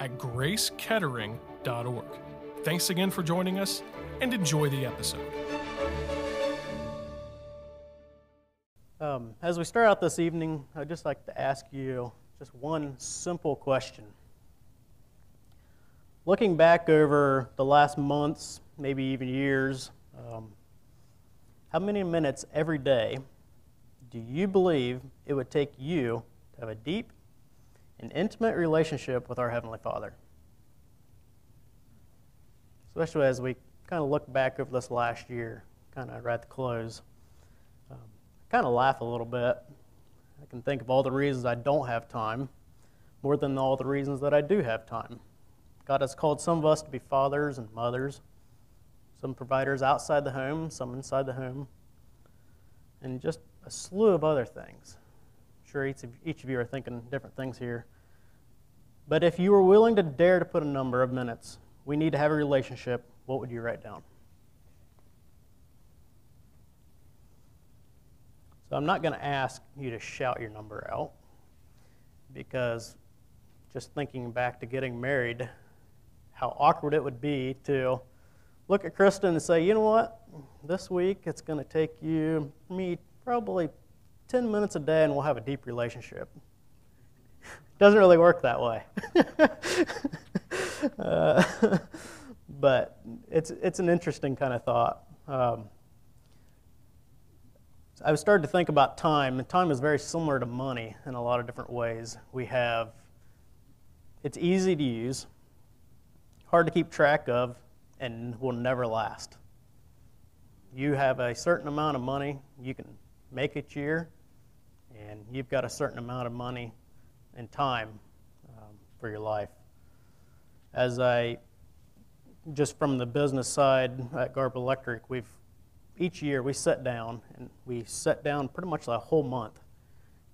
at gracekettering.org. Thanks again for joining us and enjoy the episode. Um, as we start out this evening, I'd just like to ask you just one simple question. Looking back over the last months, maybe even years, um, how many minutes every day do you believe it would take you to have a deep an intimate relationship with our Heavenly Father. Especially as we kind of look back over this last year, kind of right at the close. Um, kind of laugh a little bit. I can think of all the reasons I don't have time more than all the reasons that I do have time. God has called some of us to be fathers and mothers, some providers outside the home, some inside the home, and just a slew of other things sure each of, each of you are thinking different things here. But if you were willing to dare to put a number of minutes, we need to have a relationship, what would you write down? So I'm not going to ask you to shout your number out because just thinking back to getting married, how awkward it would be to look at Kristen and say, you know what, this week it's going to take you, me, probably 10 minutes a day and we'll have a deep relationship. Doesn't really work that way. uh, but it's, it's an interesting kind of thought. Um, I've started to think about time, and time is very similar to money in a lot of different ways. We have, it's easy to use, hard to keep track of, and will never last. You have a certain amount of money you can make each year, and you've got a certain amount of money and time um, for your life. As I, just from the business side at Garb Electric, we've each year we sit down and we sit down pretty much the whole month.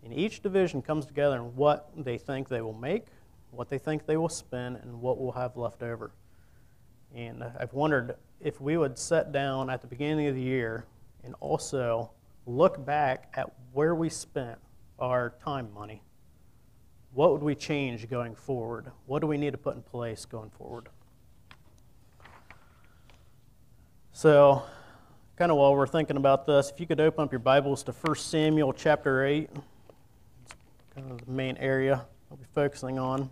And each division comes together and what they think they will make, what they think they will spend, and what we'll have left over. And I've wondered if we would sit down at the beginning of the year and also look back at where we spent our time money. What would we change going forward? What do we need to put in place going forward? So, kind of while we're thinking about this, if you could open up your Bibles to 1 Samuel chapter 8, it's kind of the main area I'll be focusing on.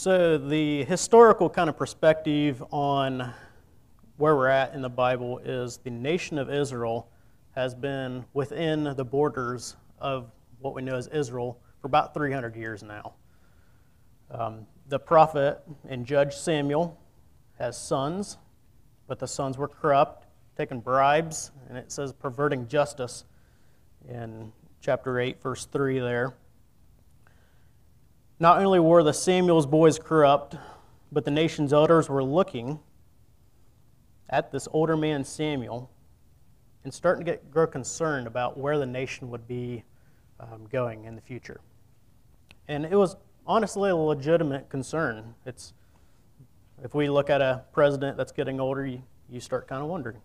So, the historical kind of perspective on where we're at in the Bible is the nation of Israel has been within the borders of what we know as Israel for about 300 years now. Um, the prophet and judge Samuel has sons, but the sons were corrupt, taking bribes, and it says perverting justice in chapter 8, verse 3 there. Not only were the Samuel's boys corrupt, but the nation's elders were looking at this older man Samuel and starting to get grow concerned about where the nation would be um, going in the future. And it was honestly a legitimate concern. It's if we look at a president that's getting older, you, you start kind of wondering.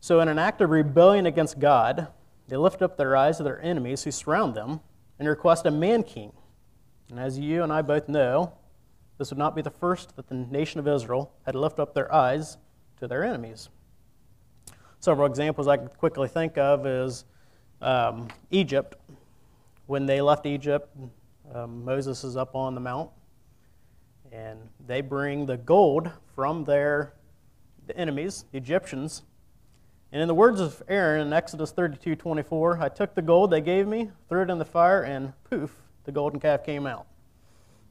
So, in an act of rebellion against God, they lift up their eyes to their enemies who surround them and request a man king and as you and I both know, this would not be the first that the nation of Israel had lifted up their eyes to their enemies. Several examples I can quickly think of is um, Egypt. When they left Egypt, um, Moses is up on the mount, and they bring the gold from their the enemies, the Egyptians. And in the words of Aaron in Exodus 32 24, I took the gold they gave me, threw it in the fire, and poof, the golden calf came out.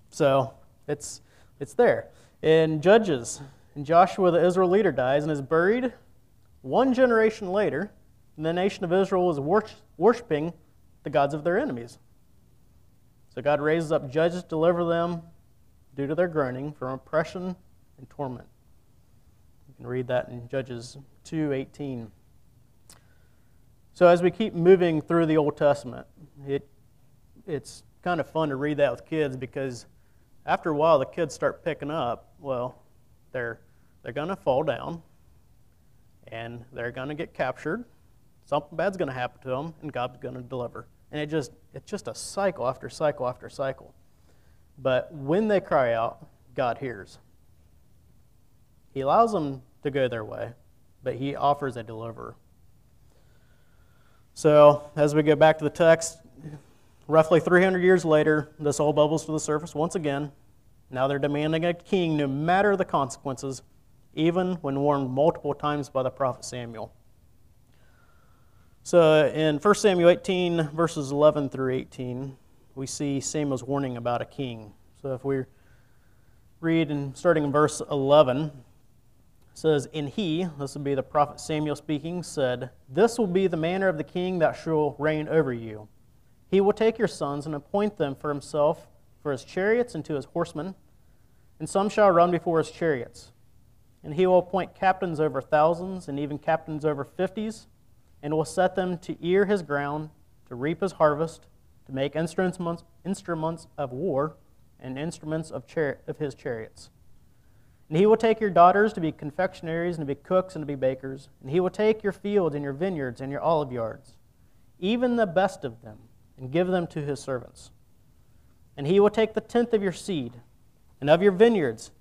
So it's, it's there. In Judges, And Joshua, the Israel leader, dies and is buried. One generation later, the nation of Israel is worshiping the gods of their enemies. So God raises up judges to deliver them due to their groaning from oppression and torment. You can read that in Judges 2:18. So as we keep moving through the Old Testament, it it's kind of fun to read that with kids because after a while the kids start picking up, well, they're they're going to fall down and they're going to get captured. Something bad's going to happen to them and God's going to deliver. And it just it's just a cycle after cycle after cycle. But when they cry out, God hears. He allows them to go their way, but he offers a deliverer. So, as we go back to the text, roughly 300 years later, this all bubbles to the surface once again. Now they're demanding a king no matter the consequences, even when warned multiple times by the prophet Samuel. So, in 1 Samuel 18, verses 11 through 18, we see Samuel's warning about a king. So, if we read and starting in verse 11, says, And he, this would be the prophet Samuel speaking, said, This will be the manner of the king that shall reign over you. He will take your sons and appoint them for himself, for his chariots and to his horsemen, and some shall run before his chariots. And he will appoint captains over thousands, and even captains over fifties, and will set them to ear his ground, to reap his harvest, to make instruments, instruments of war, and instruments of, of his chariots. And he will take your daughters to be confectionaries and to be cooks and to be bakers. And he will take your fields and your vineyards and your olive yards, even the best of them, and give them to his servants. And he will take the tenth of your seed and of your vineyards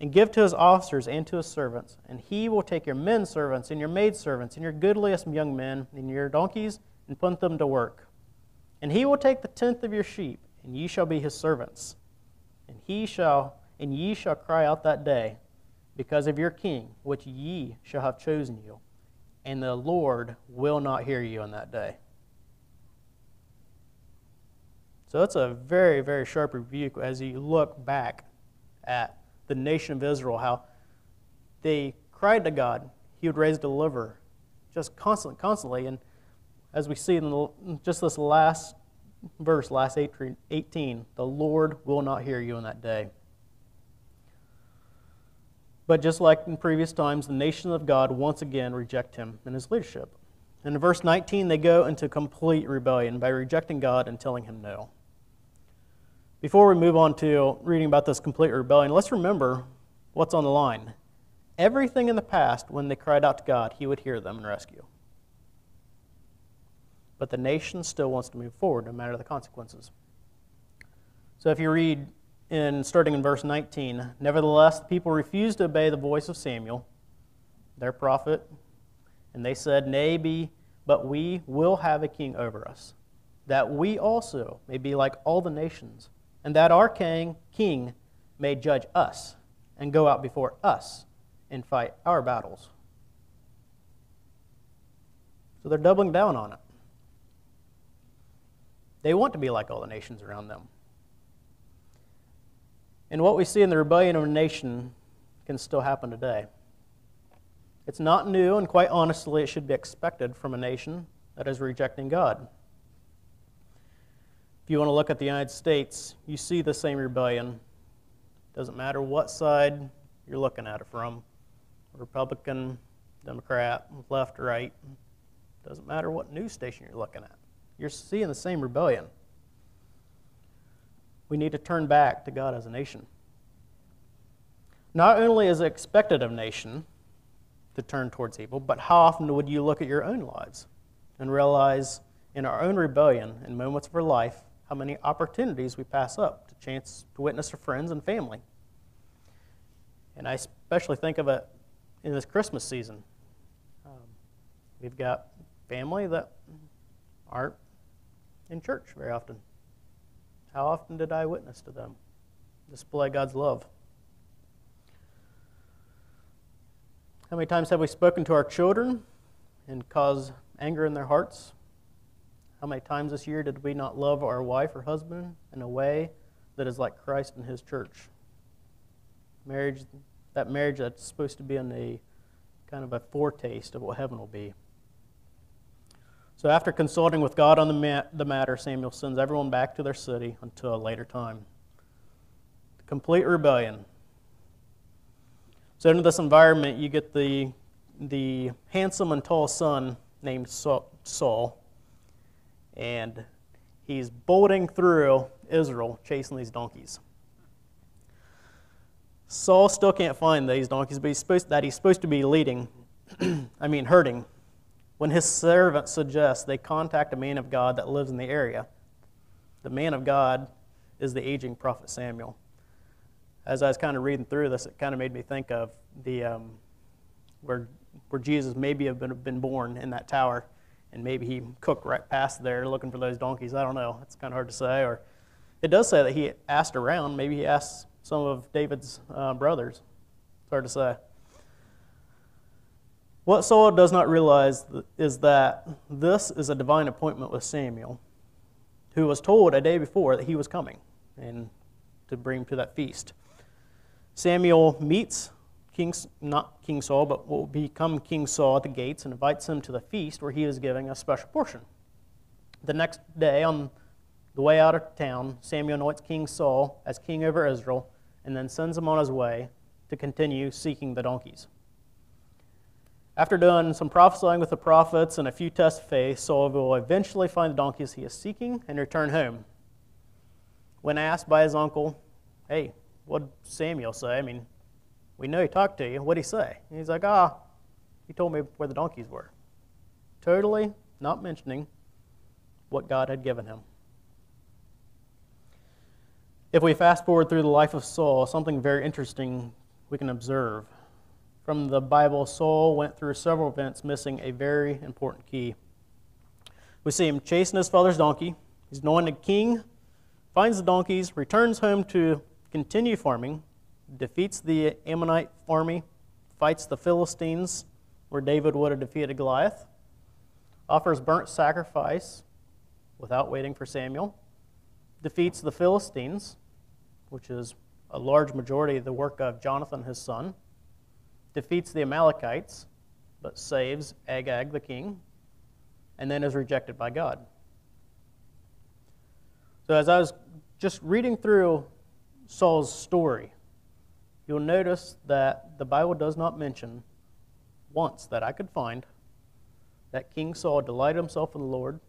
and give to his officers and to his servants. And he will take your men servants and your maid servants and your goodliest young men and your donkeys and put them to work. And he will take the tenth of your sheep, and ye shall be his servants. And he shall and ye shall cry out that day because of your king, which ye shall have chosen you, and the Lord will not hear you on that day. So that's a very, very sharp rebuke as you look back at the nation of Israel, how they cried to God, He would raise a deliverer, just constantly, constantly. And as we see in the, just this last verse, last 18, the Lord will not hear you in that day. But just like in previous times, the nation of God once again reject him and his leadership. And in verse 19, they go into complete rebellion by rejecting God and telling him no. Before we move on to reading about this complete rebellion, let's remember what's on the line. Everything in the past, when they cried out to God, he would hear them and rescue. But the nation still wants to move forward no matter the consequences. So if you read in starting in verse 19. Nevertheless, the people refused to obey the voice of Samuel, their prophet, and they said, Nay, be, but we will have a king over us, that we also may be like all the nations, and that our king, king may judge us and go out before us and fight our battles. So they're doubling down on it. They want to be like all the nations around them. And what we see in the rebellion of a nation can still happen today. It's not new, and quite honestly, it should be expected from a nation that is rejecting God. If you want to look at the United States, you see the same rebellion. Doesn't matter what side you're looking at it from Republican, Democrat, left, right. Doesn't matter what news station you're looking at. You're seeing the same rebellion. We need to turn back to God as a nation. Not only is it expected of nation to turn towards evil, but how often would you look at your own lives and realize in our own rebellion in moments of our life how many opportunities we pass up to chance to witness to friends and family? And I especially think of it in this Christmas season. Um, we've got family that aren't in church very often. How often did I witness to them? Display God's love. How many times have we spoken to our children and caused anger in their hearts? How many times this year did we not love our wife or husband in a way that is like Christ and his church? Marriage that marriage that's supposed to be in a kind of a foretaste of what heaven will be. So, after consulting with God on the, the matter, Samuel sends everyone back to their city until a later time. Complete rebellion. So, into this environment, you get the, the handsome and tall son named Saul, and he's bolting through Israel chasing these donkeys. Saul still can't find these donkeys, but he's supposed, that he's supposed to be leading, I mean, herding when his servant suggests they contact a man of God that lives in the area. The man of God is the aging prophet Samuel. As I was kind of reading through this, it kind of made me think of the um, where where Jesus maybe have been, been born in that tower, and maybe he cooked right past there looking for those donkeys. I don't know. It's kind of hard to say. Or it does say that he asked around. Maybe he asked some of David's uh, brothers. It's hard to say. What Saul does not realize is that this is a divine appointment with Samuel, who was told a day before that he was coming and to bring him to that feast. Samuel meets King, not King Saul, but will become King Saul at the gates and invites him to the feast where he is giving a special portion. The next day, on the way out of town, Samuel anoints King Saul as king over Israel and then sends him on his way to continue seeking the donkeys. After doing some prophesying with the prophets and a few tests of faith, Saul will eventually find the donkeys he is seeking and return home. When asked by his uncle, Hey, what did Samuel say? I mean, we know he talked to you. What did he say? And he's like, Ah, he told me where the donkeys were. Totally not mentioning what God had given him. If we fast forward through the life of Saul, something very interesting we can observe from the Bible, Saul went through several events missing a very important key. We see him chasing his father's donkey. He's anointed king, finds the donkeys, returns home to continue farming, defeats the Ammonite army, fights the Philistines, where David would have defeated Goliath, offers burnt sacrifice without waiting for Samuel, defeats the Philistines, which is a large majority of the work of Jonathan, his son defeats the Amalekites, but saves Agag the king, and then is rejected by God. So, as I was just reading through Saul's story, you'll notice that the Bible does not mention once that I could find that King Saul delighted himself in the Lord.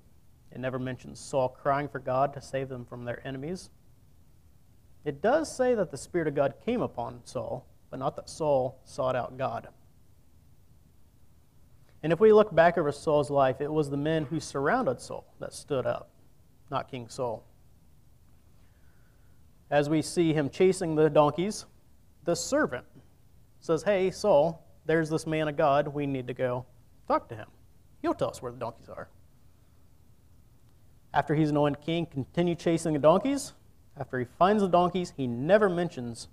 It never mentions Saul crying for God to save them from their enemies. It does say that the Spirit of God came upon Saul, but not that Saul sought out God. And if we look back over Saul's life, it was the men who surrounded Saul that stood up, not King Saul. As we see him chasing the donkeys, the servant says, Hey, Saul, there's this man of God. We need to go talk to him. He'll tell us where the donkeys are. After he's anointed king, continue chasing the donkeys. After he finds the donkeys, he never mentions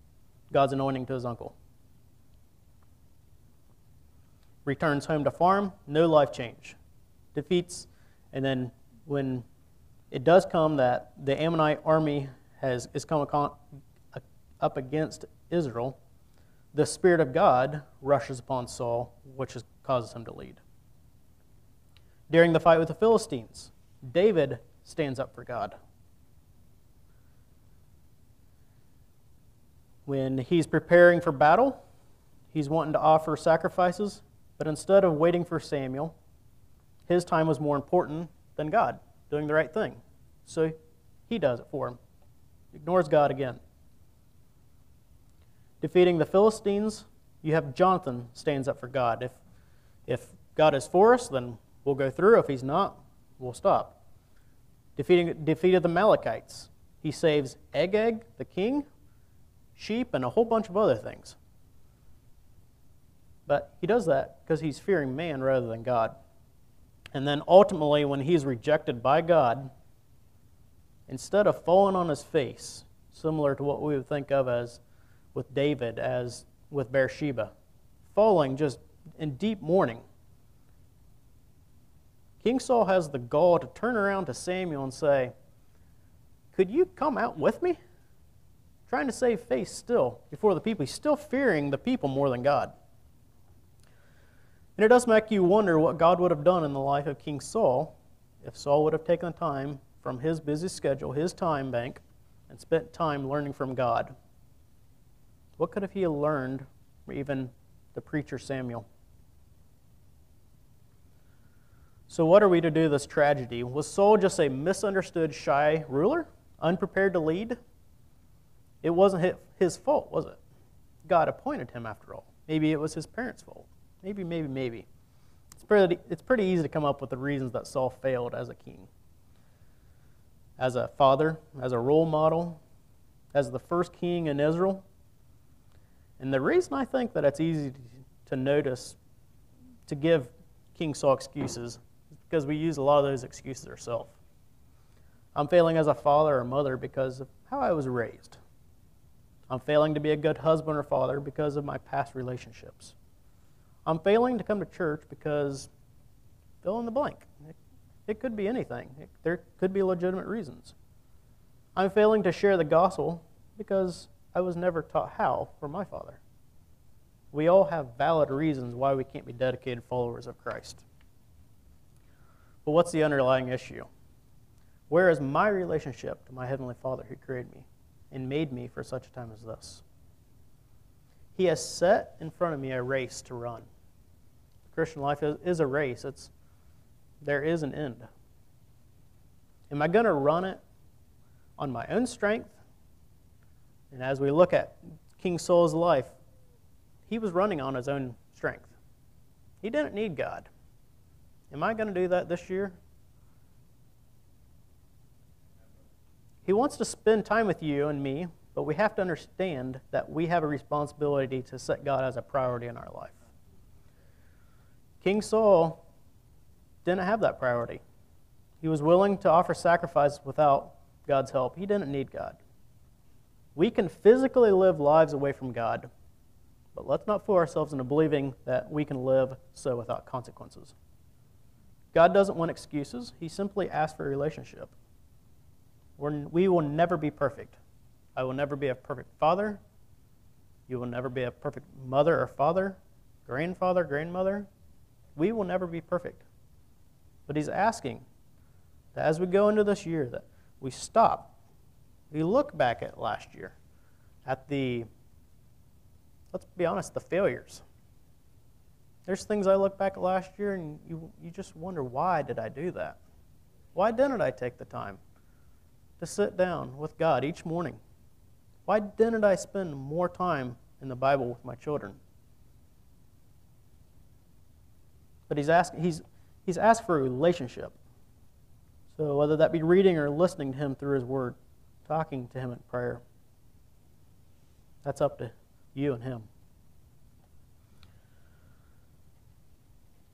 God's anointing to his uncle. Returns home to farm, no life change. Defeats, and then when it does come that the Ammonite army has is come uh, up against Israel, the Spirit of God rushes upon Saul, which causes him to lead. During the fight with the Philistines, David stands up for God. when he's preparing for battle, he's wanting to offer sacrifices, but instead of waiting for Samuel, his time was more important than God doing the right thing. So he does it for him. Ignores God again. Defeating the Philistines, you have Jonathan stands up for God. If, if God is for us, then we'll go through. If he's not, we'll stop. Defeating, defeated the Amalekites. He saves Agag, the king, sheep, and a whole bunch of other things. But he does that because he's fearing man rather than God. And then ultimately, when he's rejected by God, instead of falling on his face, similar to what we would think of as with David, as with Bathsheba, falling just in deep mourning, King Saul has the gall to turn around to Samuel and say, Could you come out with me? trying to save face still before the people. He's still fearing the people more than God. And it does make you wonder what God would have done in the life of King Saul if Saul would have taken the time from his busy schedule, his time bank, and spent time learning from God. What could have he learned from even the preacher Samuel? So, what are we to do this tragedy? Was Saul just a misunderstood, shy ruler, unprepared to lead? It wasn't his fault, was it? God appointed him after all. Maybe it was his parents' fault. Maybe, maybe, maybe. It's pretty, it's pretty easy to come up with the reasons that Saul failed as a king. As a father, as a role model, as the first king in Israel. And the reason I think that it's easy to notice, to give King Saul excuses, is because we use a lot of those excuses ourselves. I'm failing as a father or mother because of how I was raised. I'm failing to be a good husband or father because of my past relationships. I'm failing to come to church because fill in the blank. It, it could be anything, it, there could be legitimate reasons. I'm failing to share the gospel because I was never taught how from my father. We all have valid reasons why we can't be dedicated followers of Christ. But what's the underlying issue? Where is my relationship to my Heavenly Father who created me? and made me for such a time as this. He has set in front of me a race to run. Christian life is, is a race. It's, there is an end. Am I going to run it on my own strength? And as we look at King Saul's life, he was running on his own strength. He didn't need God. Am I going to do that this year? He wants to spend time with you and me, but we have to understand that we have a responsibility to set God as a priority in our life. King Saul didn't have that priority. He was willing to offer sacrifice without God's help. He didn't need God. We can physically live lives away from God, but let's not fool ourselves into believing that we can live so without consequences. God doesn't want excuses, He simply asks for a relationship. We're, we will never be perfect. I will never be a perfect father. You will never be a perfect mother or father, grandfather, grandmother. We will never be perfect. But he's asking that as we go into this year, that we stop. We look back at last year, at the, let's be honest, the failures. There's things I look back at last year and you, you just wonder, why did I do that? Why didn't I take the time? to sit down with God each morning? Why didn't I spend more time in the Bible with my children? But he's asking he's he's asked for a relationship. So whether that be reading or listening to him through his word, talking to him in prayer. That's up to you and him.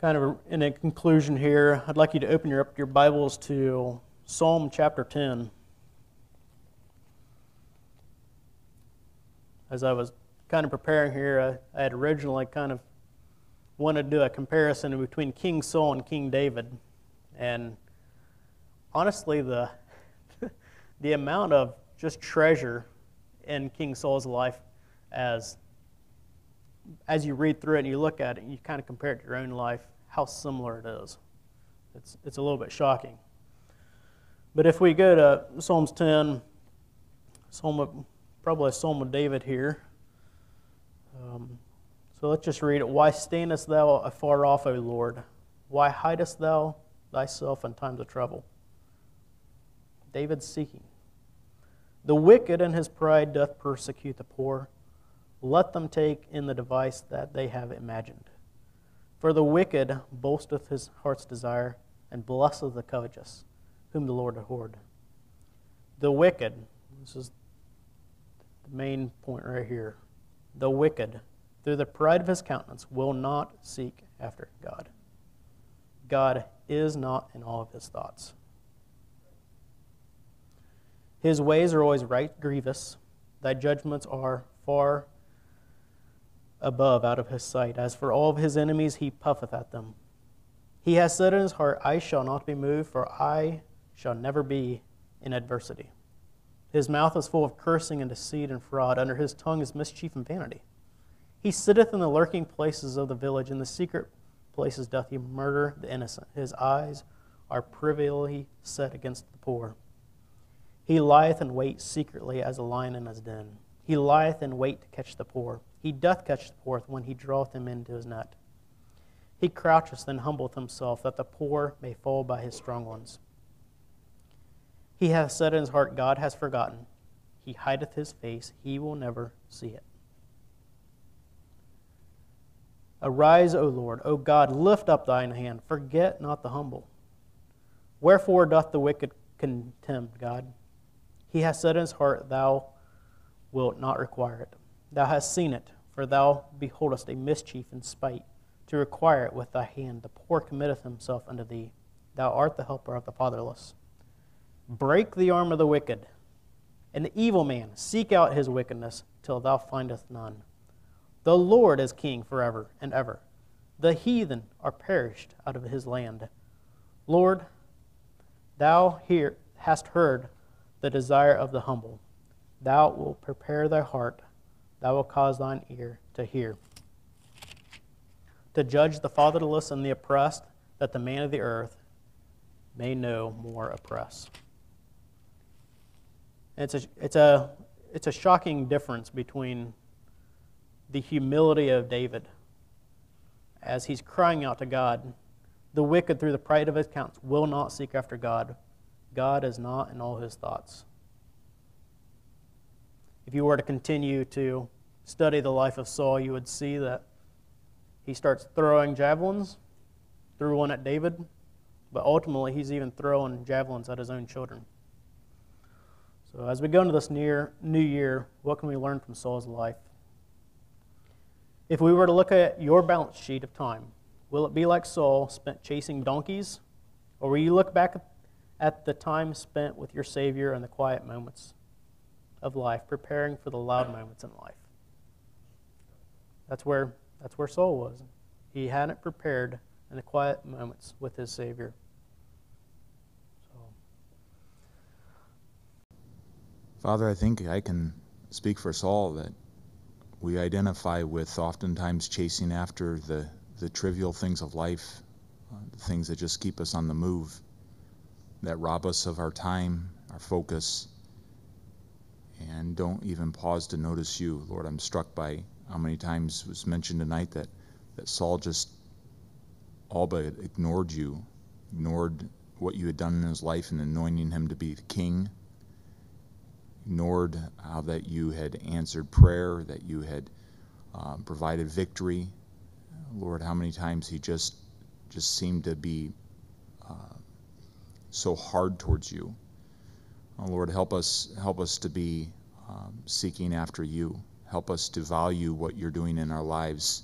Kind of in a conclusion here, I'd like you to open your, up your Bibles to Psalm chapter 10. as I was kind of preparing here, I, I had originally kind of wanted to do a comparison between King Saul and King David. And honestly, the, the amount of just treasure in King Saul's life as as you read through it and you look at it and you kind of compare it to your own life, how similar it is. It's, it's a little bit shocking. But if we go to Psalms 10, Psalm of probably a psalm of David here. Um, so let's just read it. Why standest thou afar off, O Lord? Why hidest thou thyself in times of trouble? David's seeking. The wicked in his pride doth persecute the poor. Let them take in the device that they have imagined. For the wicked boasteth his heart's desire, and blesseth the covetous, whom the Lord abhorred. The wicked, this is the main point right here. The wicked, through the pride of his countenance, will not seek after God. God is not in all of his thoughts. His ways are always right grievous. Thy judgments are far above out of his sight. As for all of his enemies, he puffeth at them. He has said in his heart, I shall not be moved, for I shall never be in adversity. His mouth is full of cursing and deceit and fraud. Under his tongue is mischief and vanity. He sitteth in the lurking places of the village. In the secret places doth he murder the innocent. His eyes are privily set against the poor. He lieth in wait secretly as a lion in his den. He lieth in wait to catch the poor. He doth catch the poor when he draweth them into his net. He croucheth and humbleth himself, that the poor may fall by his strong ones. He hath said in his heart, God has forgotten. He hideth his face, he will never see it. Arise, O Lord, O God, lift up thine hand, forget not the humble. Wherefore doth the wicked contemn God? He hath said in his heart, Thou wilt not require it. Thou hast seen it, for thou beholdest a mischief and spite, to require it with thy hand. The poor committeth himself unto thee. Thou art the helper of the fatherless. Break the arm of the wicked, and the evil man seek out his wickedness till thou findest none. The Lord is king forever and ever. The heathen are perished out of his land. Lord, thou here hast heard the desire of the humble. Thou wilt prepare thy heart, thou wilt cause thine ear to hear. To judge the fatherless and the oppressed, that the man of the earth may no more oppress. It's a, it's, a, it's a shocking difference between the humility of David as he's crying out to God. The wicked, through the pride of his counts, will not seek after God. God is not in all his thoughts. If you were to continue to study the life of Saul, you would see that he starts throwing javelins, threw one at David, but ultimately he's even throwing javelins at his own children. So, as we go into this near new year, what can we learn from Saul's life? If we were to look at your balance sheet of time, will it be like Saul spent chasing donkeys? Or will you look back at the time spent with your Savior and the quiet moments of life, preparing for the loud moments in life? That's where, that's where Saul was. He hadn't prepared in the quiet moments with his Savior. Father, I think I can speak for Saul that we identify with oftentimes chasing after the, the trivial things of life, uh, the things that just keep us on the move, that rob us of our time, our focus, and don't even pause to notice you. Lord, I'm struck by how many times it was mentioned tonight that, that Saul just all but ignored you, ignored what you had done in his life and anointing him to be the king ignored how that you had answered prayer, that you had um, provided victory. Lord, how many times he just just seemed to be uh, so hard towards you. Oh, Lord, help us help us to be um, seeking after you. Help us to value what you're doing in our lives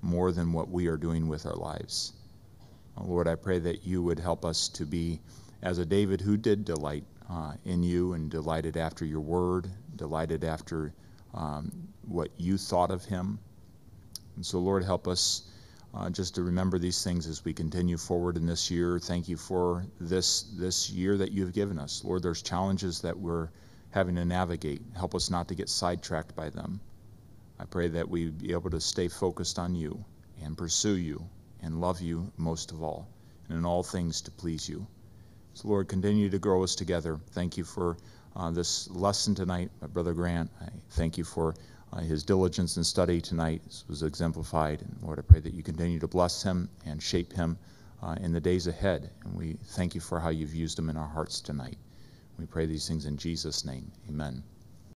more than what we are doing with our lives. Oh, Lord, I pray that you would help us to be as a David who did delight uh, in you and delighted after your word, delighted after um, what you thought of him. And so, Lord, help us uh, just to remember these things as we continue forward in this year. Thank you for this this year that you've given us, Lord. There's challenges that we're having to navigate. Help us not to get sidetracked by them. I pray that we be able to stay focused on you and pursue you and love you most of all, and in all things to please you. So, Lord, continue to grow us together. Thank you for uh, this lesson tonight, my brother Grant. I thank you for uh, his diligence and study tonight. Was exemplified. And Lord, I pray that you continue to bless him and shape him uh, in the days ahead. And we thank you for how you've used him in our hearts tonight. We pray these things in Jesus' name. Amen.